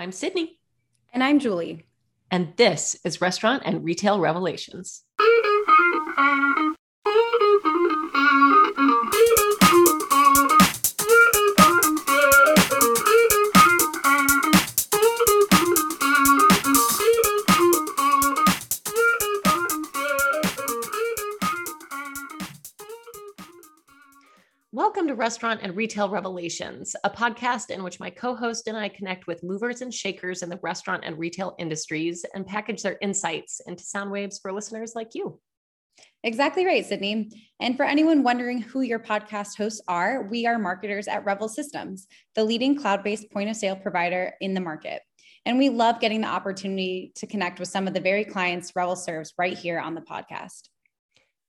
I'm Sydney. And I'm Julie. And this is Restaurant and Retail Revelations. Restaurant and Retail Revelations, a podcast in which my co host and I connect with movers and shakers in the restaurant and retail industries and package their insights into sound waves for listeners like you. Exactly right, Sydney. And for anyone wondering who your podcast hosts are, we are marketers at Revel Systems, the leading cloud based point of sale provider in the market. And we love getting the opportunity to connect with some of the very clients Revel serves right here on the podcast.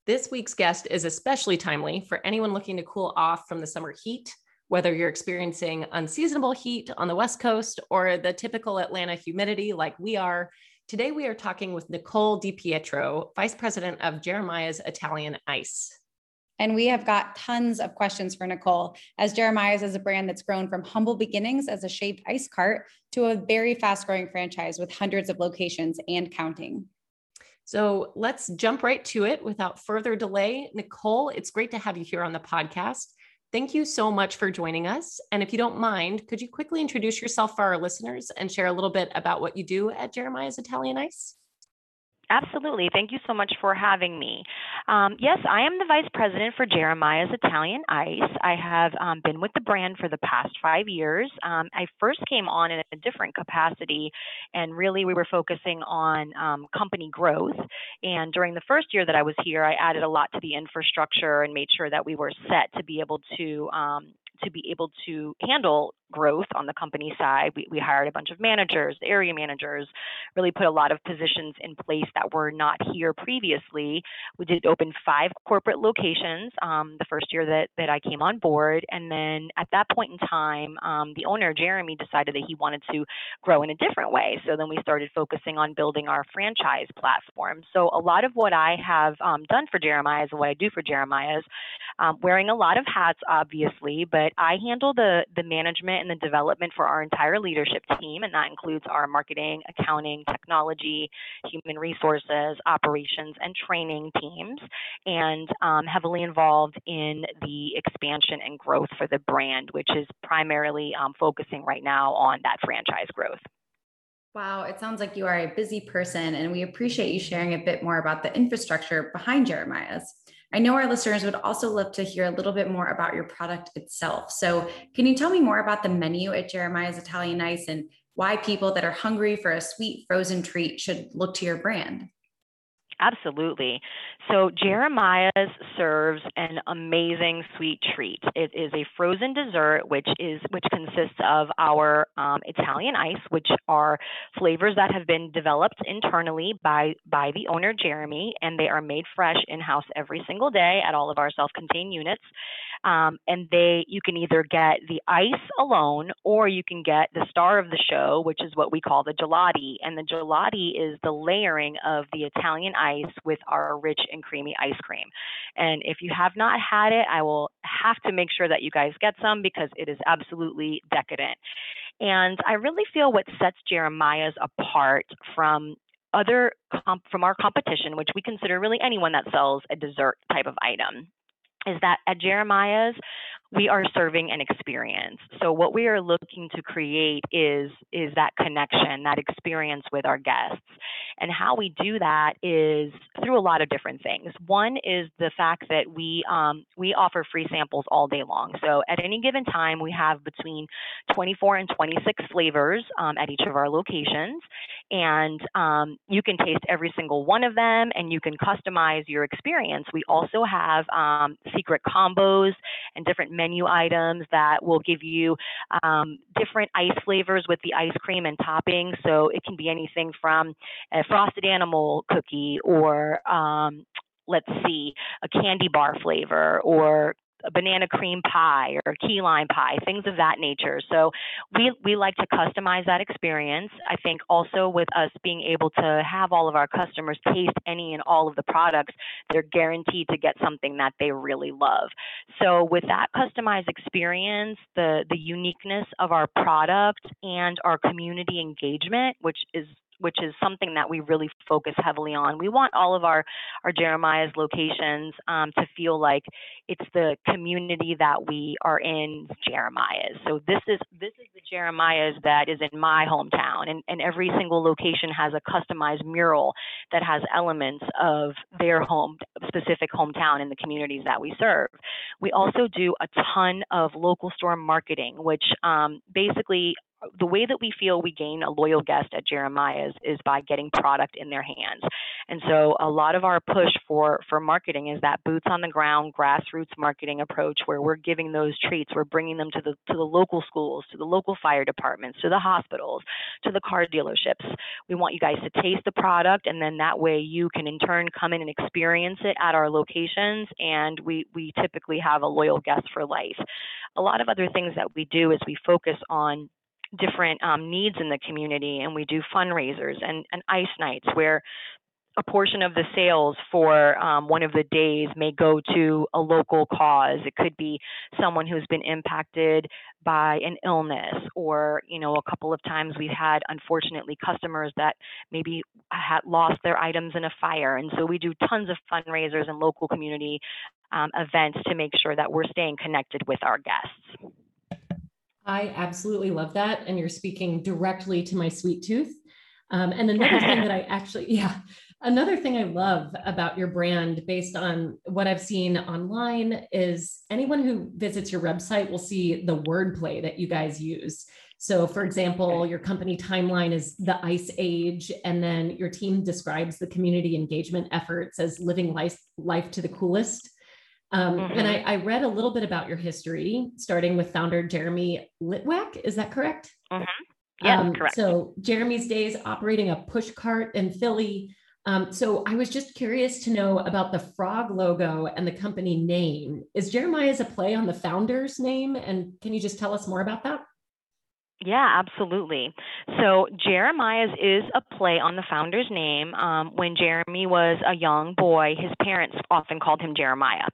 This week's guest is especially timely for anyone looking to cool off from the summer heat, whether you're experiencing unseasonable heat on the West Coast or the typical Atlanta humidity like we are. Today, we are talking with Nicole Di Pietro, Vice President of Jeremiah's Italian Ice. And we have got tons of questions for Nicole, as Jeremiah's is a brand that's grown from humble beginnings as a shaved ice cart to a very fast growing franchise with hundreds of locations and counting. So let's jump right to it without further delay. Nicole, it's great to have you here on the podcast. Thank you so much for joining us. And if you don't mind, could you quickly introduce yourself for our listeners and share a little bit about what you do at Jeremiah's Italian Ice? Absolutely. Thank you so much for having me. Um, yes, I am the vice president for Jeremiah's Italian Ice. I have um, been with the brand for the past five years. Um, I first came on in a different capacity, and really we were focusing on um, company growth. And during the first year that I was here, I added a lot to the infrastructure and made sure that we were set to be able to um, to be able to handle growth on the company side. We, we hired a bunch of managers, area managers, really put a lot of positions in place that were not here previously. We did open five corporate locations um, the first year that, that I came on board. And then at that point in time, um, the owner, Jeremy, decided that he wanted to grow in a different way. So then we started focusing on building our franchise platform. So a lot of what I have um, done for Jeremiah's and what I do for Jeremiah's, um, wearing a lot of hats, obviously, but I handle the, the management and the development for our entire leadership team, and that includes our marketing, accounting, technology, human resources, operations, and training teams, and um, heavily involved in the expansion and growth for the brand, which is primarily um, focusing right now on that franchise growth. Wow, it sounds like you are a busy person, and we appreciate you sharing a bit more about the infrastructure behind Jeremiah's. I know our listeners would also love to hear a little bit more about your product itself. So, can you tell me more about the menu at Jeremiah's Italian Ice and why people that are hungry for a sweet frozen treat should look to your brand? Absolutely. So Jeremiah's serves an amazing sweet treat. It is a frozen dessert, which is which consists of our um, Italian ice, which are flavors that have been developed internally by by the owner Jeremy, and they are made fresh in house every single day at all of our self-contained units. Um, and they you can either get the ice alone, or you can get the star of the show, which is what we call the gelati. And the gelati is the layering of the Italian ice with our rich and creamy ice cream. And if you have not had it, I will have to make sure that you guys get some because it is absolutely decadent. And I really feel what sets Jeremiah's apart from other comp- from our competition, which we consider really anyone that sells a dessert type of item, is that at Jeremiah's, we are serving an experience. So what we are looking to create is is that connection, that experience with our guests. And how we do that is through a lot of different things. One is the fact that we um, we offer free samples all day long. So at any given time, we have between 24 and 26 flavors um, at each of our locations, and um, you can taste every single one of them, and you can customize your experience. We also have um, secret combos and different menu items that will give you um, different ice flavors with the ice cream and toppings. So it can be anything from a frosted animal cookie or um, let's see, a candy bar flavor or banana cream pie or key lime pie, things of that nature. So we we like to customize that experience. I think also with us being able to have all of our customers taste any and all of the products, they're guaranteed to get something that they really love. So with that customized experience, the the uniqueness of our product and our community engagement, which is which is something that we really focus heavily on. We want all of our our Jeremiah's locations um, to feel like it's the community that we are in Jeremiah's. So this is this is the Jeremiah's that is in my hometown, and, and every single location has a customized mural that has elements of their home specific hometown and the communities that we serve. We also do a ton of local store marketing, which um, basically the way that we feel we gain a loyal guest at Jeremiah's is by getting product in their hands. And so a lot of our push for for marketing is that boots on the ground grassroots marketing approach where we're giving those treats, we're bringing them to the to the local schools, to the local fire departments, to the hospitals, to the car dealerships. We want you guys to taste the product and then that way you can in turn come in and experience it at our locations and we we typically have a loyal guest for life. A lot of other things that we do is we focus on different um, needs in the community, and we do fundraisers and, and ice nights where a portion of the sales for um, one of the days may go to a local cause. It could be someone who's been impacted by an illness, or you know, a couple of times we've had unfortunately customers that maybe had lost their items in a fire, and so we do tons of fundraisers and local community um, events to make sure that we're staying connected with our guests. I absolutely love that. And you're speaking directly to my sweet tooth. Um, and another thing that I actually, yeah, another thing I love about your brand based on what I've seen online is anyone who visits your website will see the wordplay that you guys use. So, for example, your company timeline is the ice age, and then your team describes the community engagement efforts as living life, life to the coolest. Um, mm-hmm. And I, I, read a little bit about your history, starting with founder Jeremy Litwack. Is that correct? Mm-hmm. Yeah, um, correct. So Jeremy's days operating a push cart in Philly. Um, so I was just curious to know about the frog logo and the company name. Is Jeremiah's a play on the founder's name? And can you just tell us more about that? Yeah, absolutely. So Jeremiah's is a play on the founder's name. Um, when Jeremy was a young boy, his parents often called him Jeremiah,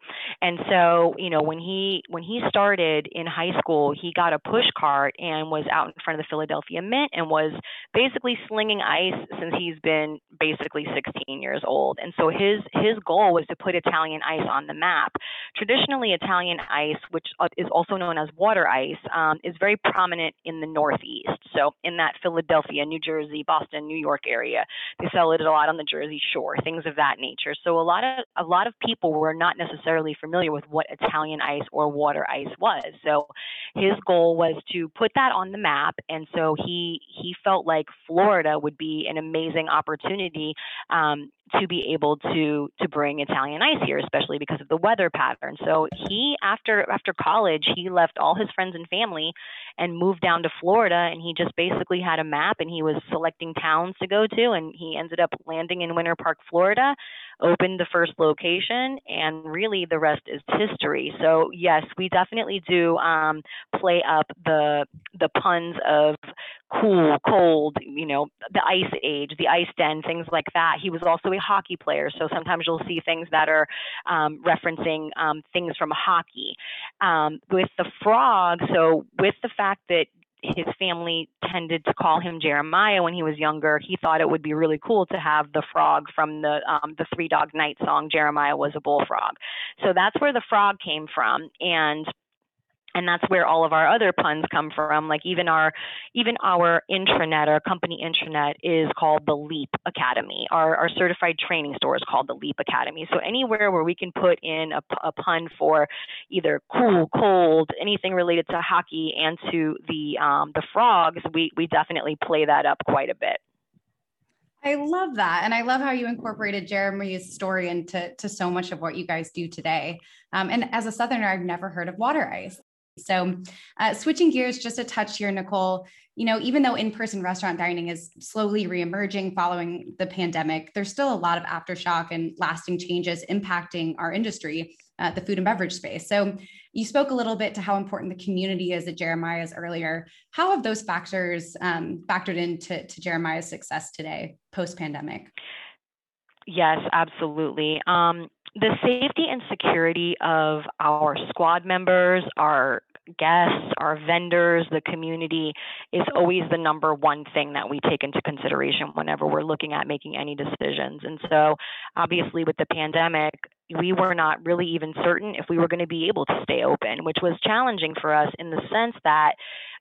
and so you know when he when he started in high school, he got a push cart and was out in front of the Philadelphia Mint and was basically slinging ice since he's been basically 16 years old. And so his his goal was to put Italian ice on the map. Traditionally, Italian ice, which is also known as water ice, um, is very prominent in the Northeast. So in that Philadelphia, New Jersey, Boston, New York area, they sell it a lot on the Jersey Shore, things of that nature. So a lot of a lot of people were not necessarily familiar with what Italian ice or water ice was. So his goal was to put that on the map, and so he he felt like Florida would be an amazing opportunity um, to be able to to bring Italian ice here, especially because of the weather pattern. So he after after college, he left all his friends and family and moved down to Florida and he just basically had a map and he was selecting towns to go to and he ended up landing in Winter Park, Florida, opened the first location and really the rest is history. So yes, we definitely do um, play up the the puns of cool, cold, you know, the ice age, the ice den, things like that. He was also hockey players. so sometimes you'll see things that are um, referencing um, things from hockey. Um, with the frog, so with the fact that his family tended to call him Jeremiah when he was younger. He thought it would be really cool to have the frog from the um, the Three Dog Night song "Jeremiah was a bullfrog." So that's where the frog came from, and and that's where all of our other puns come from like even our even our intranet our company intranet is called the leap academy our, our certified training store is called the leap academy so anywhere where we can put in a, a pun for either cool cold anything related to hockey and to the um, the frogs we we definitely play that up quite a bit I love that. And I love how you incorporated Jeremy's story into to so much of what you guys do today. Um, and as a Southerner, I've never heard of water ice. So, uh, switching gears just a touch here, Nicole, you know, even though in person restaurant dining is slowly reemerging following the pandemic, there's still a lot of aftershock and lasting changes impacting our industry, uh, the food and beverage space. So, you spoke a little bit to how important the community is at Jeremiah's earlier. How have those factors um, factored into to Jeremiah's success today, post pandemic? Yes, absolutely. Um, the safety and security of our squad members, our guests, our vendors, the community is always the number one thing that we take into consideration whenever we're looking at making any decisions. And so, obviously, with the pandemic, we were not really even certain if we were going to be able to stay open, which was challenging for us in the sense that,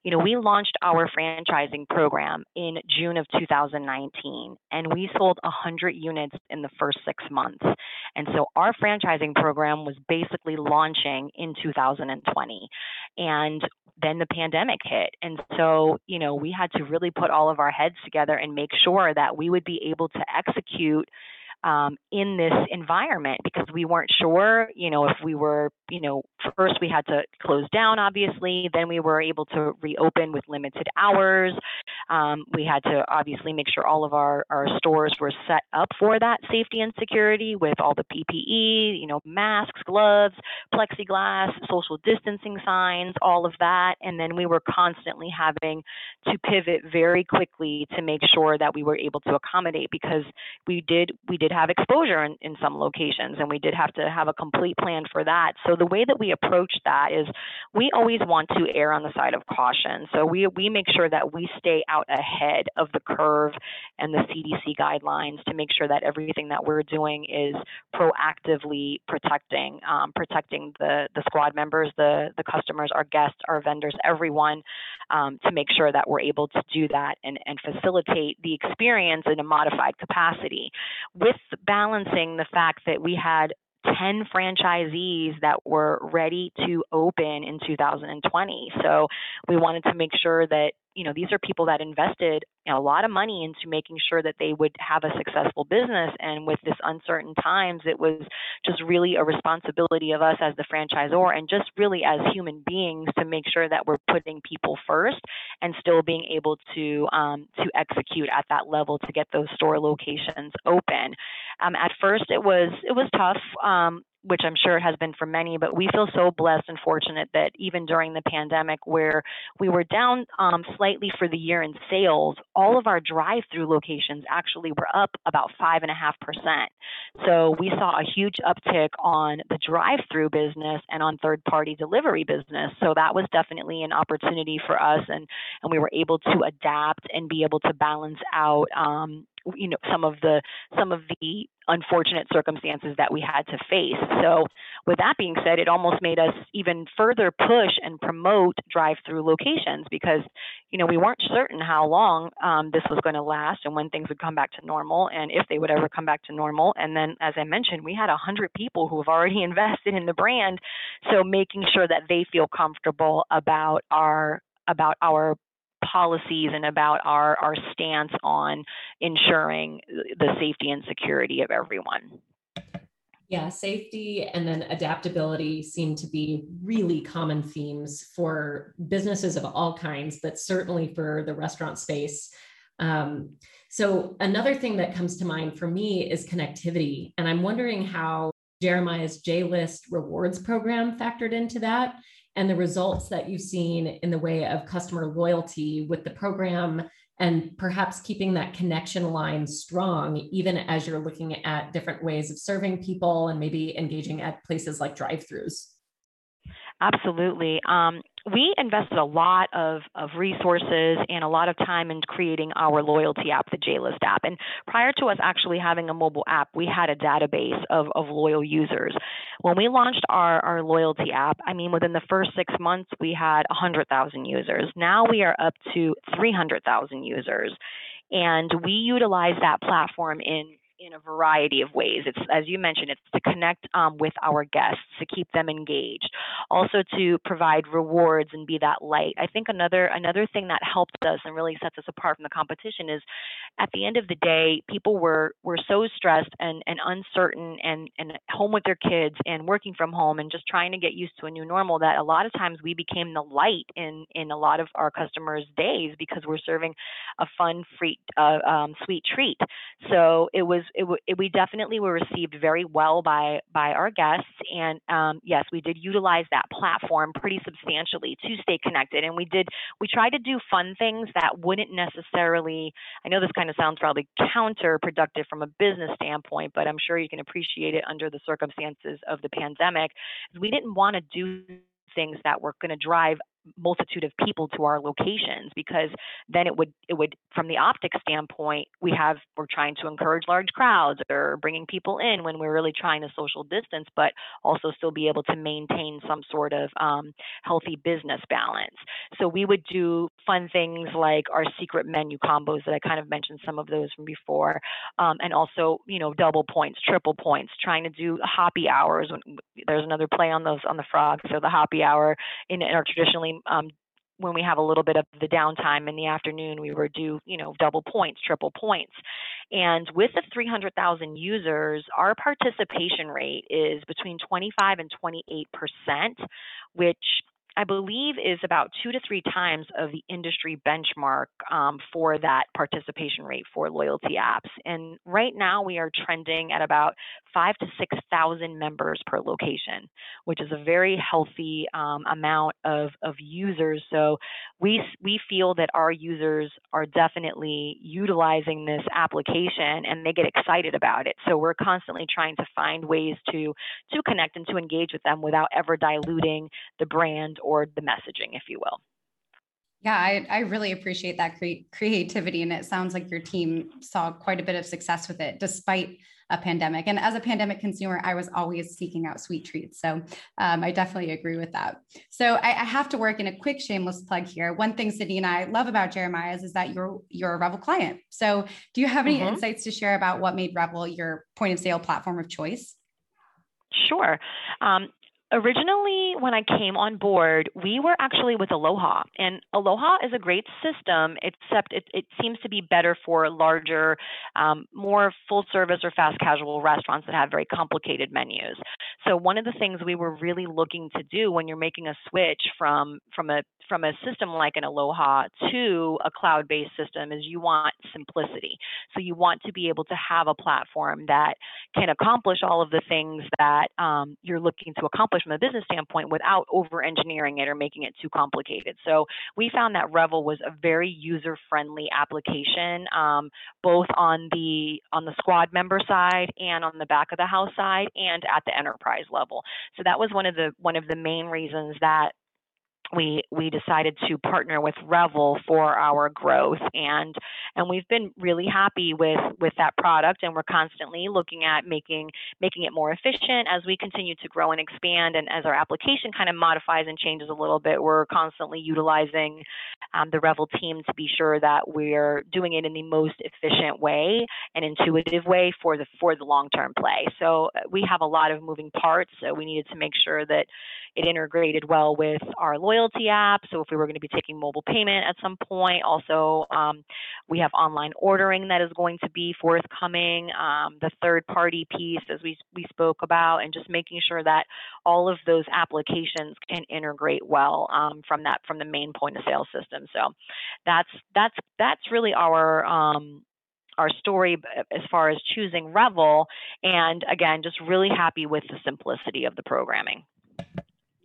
you know, we launched our franchising program in June of 2019 and we sold 100 units in the first six months. And so our franchising program was basically launching in 2020. And then the pandemic hit. And so, you know, we had to really put all of our heads together and make sure that we would be able to execute um, in this environment because we weren't sure, you know, if we were, you know, first we had to close down, obviously, then we were able to reopen with limited hours. Um, we had to obviously make sure all of our, our stores were set up for that safety and security with all the PPE, you know, masks, gloves, plexiglass, social distancing signs, all of that. And then we were constantly having to pivot very quickly to make sure that we were able to accommodate because we did we did have exposure in, in some locations and we did have to have a complete plan for that. So the way that we approach that is we always want to err on the side of caution. So we we make sure that we stay out ahead of the curve and the CDC guidelines to make sure that everything that we're doing is proactively protecting um, protecting the the squad members, the the customers, our guests, our vendors, everyone, um, to make sure that we're able to do that and, and facilitate the experience in a modified capacity with balancing the fact that we had 10 franchisees that were ready to open in 2020. So we wanted to make sure that you know these are people that invested a lot of money into making sure that they would have a successful business. And with this uncertain times it was just really a responsibility of us as the franchisor and just really as human beings to make sure that we're putting people first and still being able to um, to execute at that level to get those store locations open. Um, at first it was it was tough. Um, which I'm sure has been for many, but we feel so blessed and fortunate that even during the pandemic, where we were down um, slightly for the year in sales, all of our drive through locations actually were up about 5.5%. So we saw a huge uptick on the drive through business and on third party delivery business. So that was definitely an opportunity for us, and, and we were able to adapt and be able to balance out um, you know some of the some of the unfortunate circumstances that we had to face. So, with that being said, it almost made us even further push and promote drive-through locations because, you know, we weren't certain how long um, this was going to last and when things would come back to normal and if they would ever come back to normal. And then, as I mentioned, we had a hundred people who have already invested in the brand, so making sure that they feel comfortable about our about our policies and about our, our stance on ensuring the safety and security of everyone. Yeah, safety and then adaptability seem to be really common themes for businesses of all kinds, but certainly for the restaurant space. Um, so, another thing that comes to mind for me is connectivity. And I'm wondering how Jeremiah's J List rewards program factored into that and the results that you've seen in the way of customer loyalty with the program and perhaps keeping that connection line strong even as you're looking at different ways of serving people and maybe engaging at places like drive-throughs. Absolutely. Um, we invested a lot of, of resources and a lot of time in creating our loyalty app, the JList app. And prior to us actually having a mobile app, we had a database of, of loyal users. When we launched our, our loyalty app, I mean, within the first six months, we had 100,000 users. Now we are up to 300,000 users. And we utilize that platform in in a variety of ways. It's, as you mentioned, it's to connect um, with our guests, to keep them engaged, also to provide rewards and be that light. I think another another thing that helped us and really sets us apart from the competition is, at the end of the day, people were were so stressed and and uncertain and and home with their kids and working from home and just trying to get used to a new normal that a lot of times we became the light in in a lot of our customers' days because we're serving a fun, free, uh, um, sweet treat. So it was it, it, we definitely were received very well by by our guests, and um, yes, we did utilize that platform pretty substantially to stay connected, and we did we tried to do fun things that wouldn't necessarily. I know this kind of sounds probably counterproductive from a business standpoint, but I'm sure you can appreciate it under the circumstances of the pandemic. We didn't want to do things that were going to drive multitude of people to our locations because then it would it would from the optic standpoint we have we're trying to encourage large crowds or bringing people in when we're really trying to social distance but also still be able to maintain some sort of um, healthy business balance. So we would do fun things like our secret menu combos that i kind of mentioned some of those from before um, and also you know double points triple points trying to do happy hours there's another play on those on the frog so the happy hour in, in our traditionally um, when we have a little bit of the downtime in the afternoon, we would do, you know, double points, triple points. And with the 300,000 users, our participation rate is between 25 and 28 percent, which I believe is about two to three times of the industry benchmark um, for that participation rate for loyalty apps. And right now we are trending at about five to 6,000 members per location, which is a very healthy um, amount of, of users. So we, we feel that our users are definitely utilizing this application and they get excited about it. So we're constantly trying to find ways to, to connect and to engage with them without ever diluting the brand or the messaging, if you will. Yeah, I, I really appreciate that cre- creativity. And it sounds like your team saw quite a bit of success with it despite a pandemic. And as a pandemic consumer, I was always seeking out sweet treats. So um, I definitely agree with that. So I, I, have to work in a quick shameless plug here. One thing Sydney and I love about Jeremiah's is that you're you're a Revel client. So do you have any mm-hmm. insights to share about what made Revel your point of sale platform of choice? Sure. Um, originally when I came on board, we were actually with Aloha, and Aloha is a great system, except it, it seems to be better for larger, um, more full service or fast casual restaurants that have very complicated menus. So one of the things we were really looking to do when you're making a switch from from a from a system like an Aloha to a cloud-based system is you want simplicity. So you want to be able to have a platform that can accomplish all of the things that um, you're looking to accomplish from a business standpoint without over-engineering it or making it too complicated. So we found that Revel was a very user-friendly application, um, both on the on the squad member side and on the back of the house side and at the enterprise level. So that was one of the one of the main reasons that we we decided to partner with Revel for our growth. And and we've been really happy with with that product. And we're constantly looking at making making it more efficient as we continue to grow and expand. And as our application kind of modifies and changes a little bit we're constantly utilizing um, the Revel team to be sure that we're doing it in the most efficient way and intuitive way for the for the long term play. So uh, we have a lot of moving parts. So we needed to make sure that it integrated well with our loyalty app. So if we were going to be taking mobile payment at some point, also um, we have online ordering that is going to be forthcoming. Um, the third party piece, as we we spoke about, and just making sure that all of those applications can integrate well um, from that from the main point of sale system. So that's that's that's really our um, our story as far as choosing Revel. And again, just really happy with the simplicity of the programming.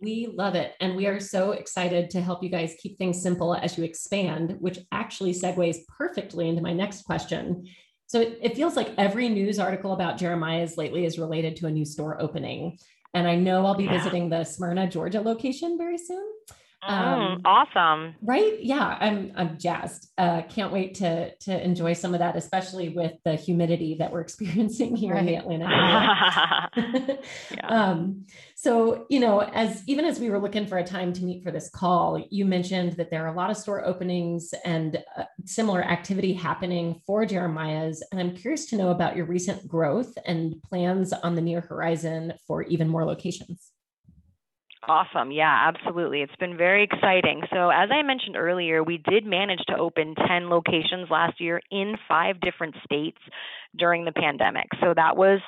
We love it. And we are so excited to help you guys keep things simple as you expand, which actually segues perfectly into my next question. So it, it feels like every news article about Jeremiah's lately is related to a new store opening. And I know I'll be yeah. visiting the Smyrna, Georgia location very soon. Um, mm, awesome. Right? Yeah, I'm I'm jazzed. Uh, can't wait to to enjoy some of that, especially with the humidity that we're experiencing here right. in the Atlanta area. yeah. um, so, you know, as even as we were looking for a time to meet for this call, you mentioned that there are a lot of store openings and uh, similar activity happening for Jeremiah's. And I'm curious to know about your recent growth and plans on the near horizon for even more locations. Awesome. Yeah, absolutely. It's been very exciting. So, as I mentioned earlier, we did manage to open 10 locations last year in five different states during the pandemic. So, that was,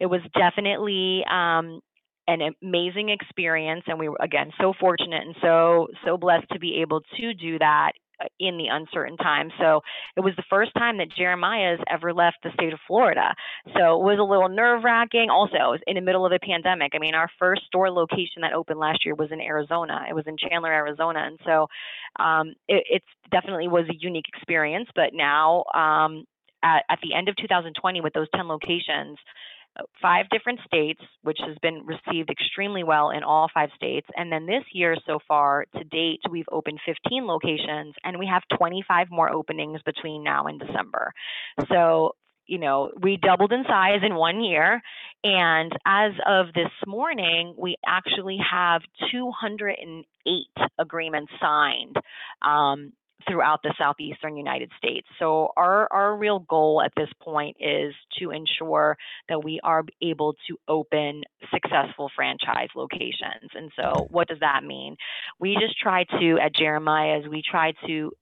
it was definitely, um, an amazing experience and we were again so fortunate and so so blessed to be able to do that in the uncertain time. So it was the first time that Jeremiah's ever left the state of Florida. So it was a little nerve wracking. Also, it was in the middle of a pandemic. I mean, our first store location that opened last year was in Arizona. It was in Chandler, Arizona. And so um, it it's definitely was a unique experience. But now, um, at, at the end of 2020, with those 10 locations, five different states, which has been received extremely well in all five states. And then this year so far to date, we've opened 15 locations and we have 25 more openings between now and December. So you know, we doubled in size in one year. And as of this morning, we actually have 208 agreements signed um, throughout the southeastern United States. So our our real goal at this point is to ensure that we are able to open successful franchise locations. And so what does that mean? We just try to at Jeremiah's we try to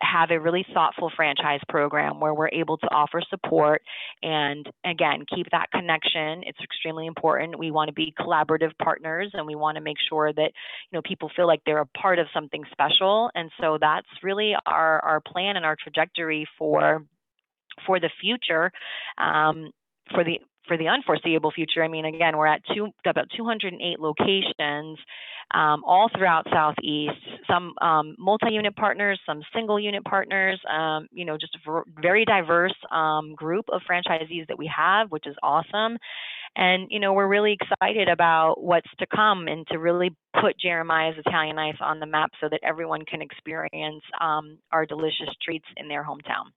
have a really thoughtful franchise program where we're able to offer support and again keep that connection. It's extremely important. We want to be collaborative partners and we want to make sure that you know people feel like they're a part of something special. And so that's really our our plan and our trajectory for for the future um, for the for the unforeseeable future, I mean, again, we're at two, about 208 locations um, all throughout Southeast, some um, multi-unit partners, some single-unit partners, um, you know, just a very diverse um, group of franchisees that we have, which is awesome. And, you know, we're really excited about what's to come and to really put Jeremiah's Italian Ice on the map so that everyone can experience um, our delicious treats in their hometown.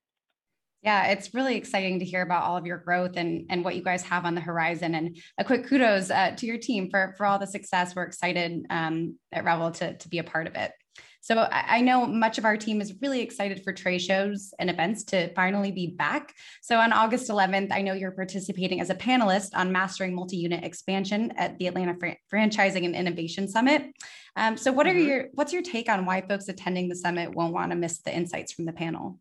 Yeah, it's really exciting to hear about all of your growth and, and what you guys have on the horizon. And a quick kudos uh, to your team for, for all the success. We're excited um, at Revel to, to be a part of it. So I, I know much of our team is really excited for trade shows and events to finally be back. So on August 11th, I know you're participating as a panelist on mastering multi-unit expansion at the Atlanta Fran- Franchising and Innovation Summit. Um, so what are mm-hmm. your what's your take on why folks attending the summit won't want to miss the insights from the panel?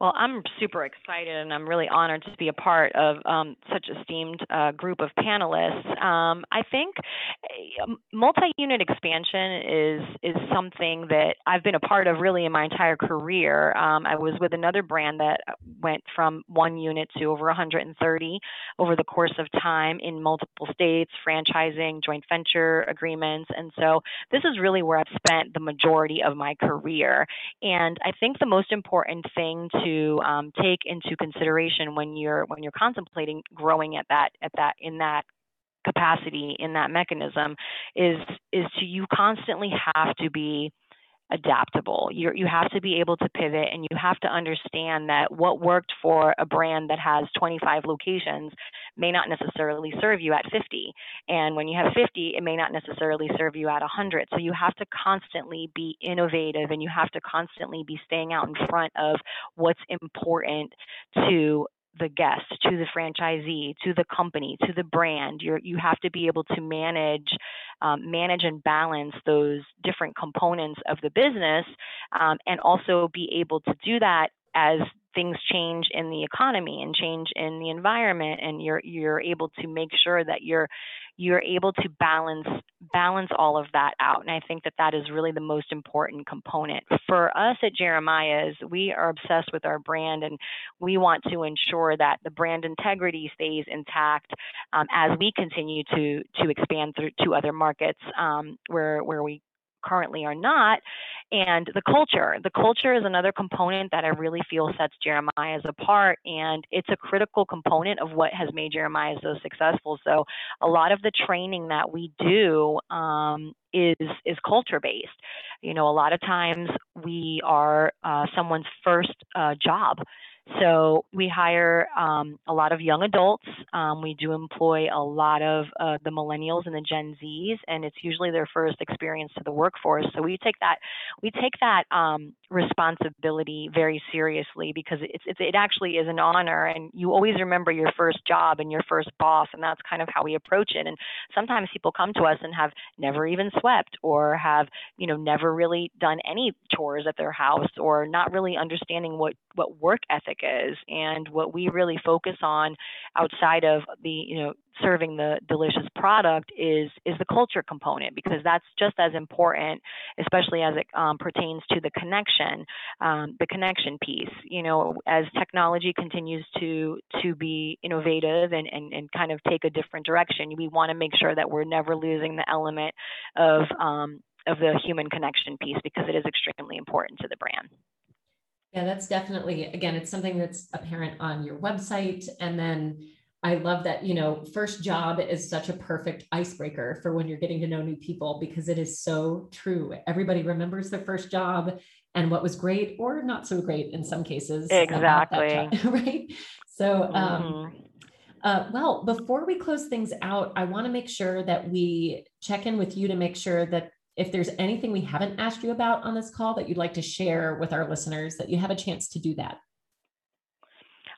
Well, I'm super excited and I'm really honored to be a part of um, such esteemed uh, group of panelists. Um, I think eh, multi-unit expansion is is something that I've been a part of really in my entire career. Um, I was with another brand that went from one unit to over 130 over the course of time in multiple states, franchising, joint venture agreements, and so this is really where I've spent the majority of my career. And I think the most important thing to to um, take into consideration when you're when you're contemplating growing at that at that in that capacity in that mechanism is is to you constantly have to be adaptable. You you have to be able to pivot and you have to understand that what worked for a brand that has 25 locations may not necessarily serve you at 50. And when you have 50, it may not necessarily serve you at 100. So you have to constantly be innovative and you have to constantly be staying out in front of what's important to the guest, to the franchisee, to the company, to the brand. you you have to be able to manage, um, manage and balance those different components of the business, um, and also be able to do that as things change in the economy and change in the environment and you're you're able to make sure that you're you're able to balance balance all of that out. And i think that that is really the most important component. For us at jeremiah's we are obsessed with our brand and we want to ensure that the brand integrity stays intact um, as we continue to to expand through to other markets um, where where we currently are not. And the culture, the culture is another component that I really feel sets Jeremiah's apart. And it's a critical component of what has made Jeremiah so successful. So a lot of the training that we do um, is is culture based. You know, a lot of times we are uh, someone's first uh, job. So we hire um, a lot of young adults. Um, we do employ a lot of uh, the millennials and the Gen Zs, and it's usually their first experience to the workforce. So we take that we take that um, responsibility very seriously because it's, it's, it actually is an honor, and you always remember your first job and your first boss, and that's kind of how we approach it. And sometimes people come to us and have never even swept or have you know never really done any chores at their house or not really understanding what what work ethic is and what we really focus on outside of the you know serving the delicious product is is the culture component because that's just as important especially as it um, pertains to the connection um, the connection piece. You know as technology continues to to be innovative and, and, and kind of take a different direction we want to make sure that we're never losing the element of um, of the human connection piece because it is extremely important to the brand yeah, that's definitely, again, it's something that's apparent on your website. And then I love that, you know, first job is such a perfect icebreaker for when you're getting to know new people because it is so true. Everybody remembers their first job and what was great or not so great in some cases. Exactly. Job, right. So, um, mm-hmm. Uh, well, before we close things out, I want to make sure that we check in with you to make sure that if there's anything we haven't asked you about on this call that you'd like to share with our listeners, that you have a chance to do that.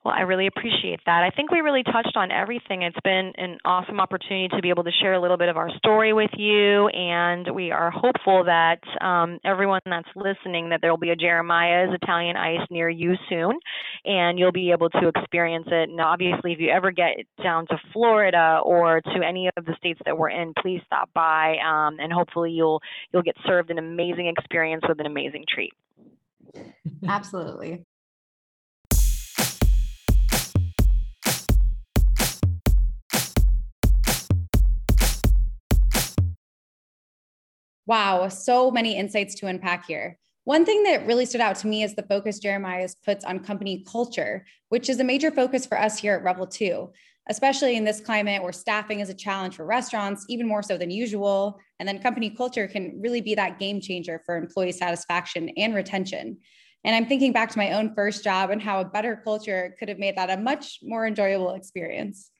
Well, I really appreciate that. I think we really touched on everything. It's been an awesome opportunity to be able to share a little bit of our story with you, and we are hopeful that um, everyone that's listening that there will be a Jeremiah's Italian Ice near you soon, and you'll be able to experience it. And obviously, if you ever get down to Florida or to any of the states that we're in, please stop by, um, and hopefully you'll you'll get served an amazing experience with an amazing treat. Absolutely. Wow, so many insights to unpack here. One thing that really stood out to me is the focus Jeremiah's puts on company culture, which is a major focus for us here at Revel 2, especially in this climate where staffing is a challenge for restaurants, even more so than usual. And then company culture can really be that game changer for employee satisfaction and retention. And I'm thinking back to my own first job and how a better culture could have made that a much more enjoyable experience.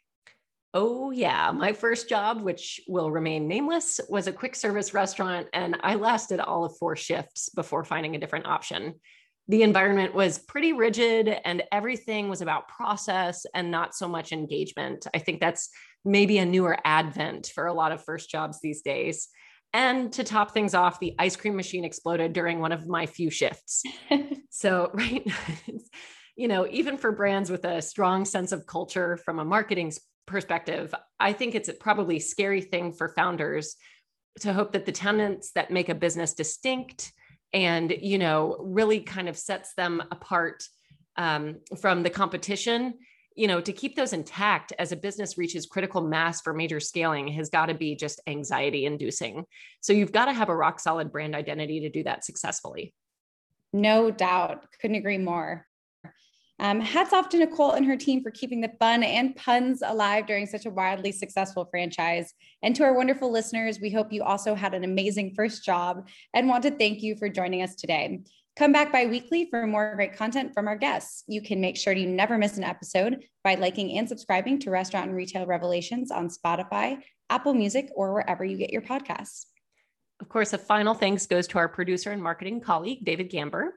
Oh, yeah. My first job, which will remain nameless, was a quick service restaurant, and I lasted all of four shifts before finding a different option. The environment was pretty rigid, and everything was about process and not so much engagement. I think that's maybe a newer advent for a lot of first jobs these days. And to top things off, the ice cream machine exploded during one of my few shifts. so, right. you know, even for brands with a strong sense of culture from a marketing perspective, I think it's a probably scary thing for founders to hope that the tenants that make a business distinct and you know really kind of sets them apart um, from the competition you know to keep those intact as a business reaches critical mass for major scaling has got to be just anxiety inducing. So you've got to have a rock solid brand identity to do that successfully. No doubt. Couldn't agree more um, hats off to Nicole and her team for keeping the fun and puns alive during such a wildly successful franchise. And to our wonderful listeners, we hope you also had an amazing first job and want to thank you for joining us today. Come back bi weekly for more great content from our guests. You can make sure you never miss an episode by liking and subscribing to Restaurant and Retail Revelations on Spotify, Apple Music, or wherever you get your podcasts. Of course, a final thanks goes to our producer and marketing colleague, David Gamber.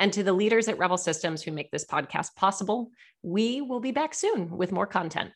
And to the leaders at Revel Systems who make this podcast possible, we will be back soon with more content.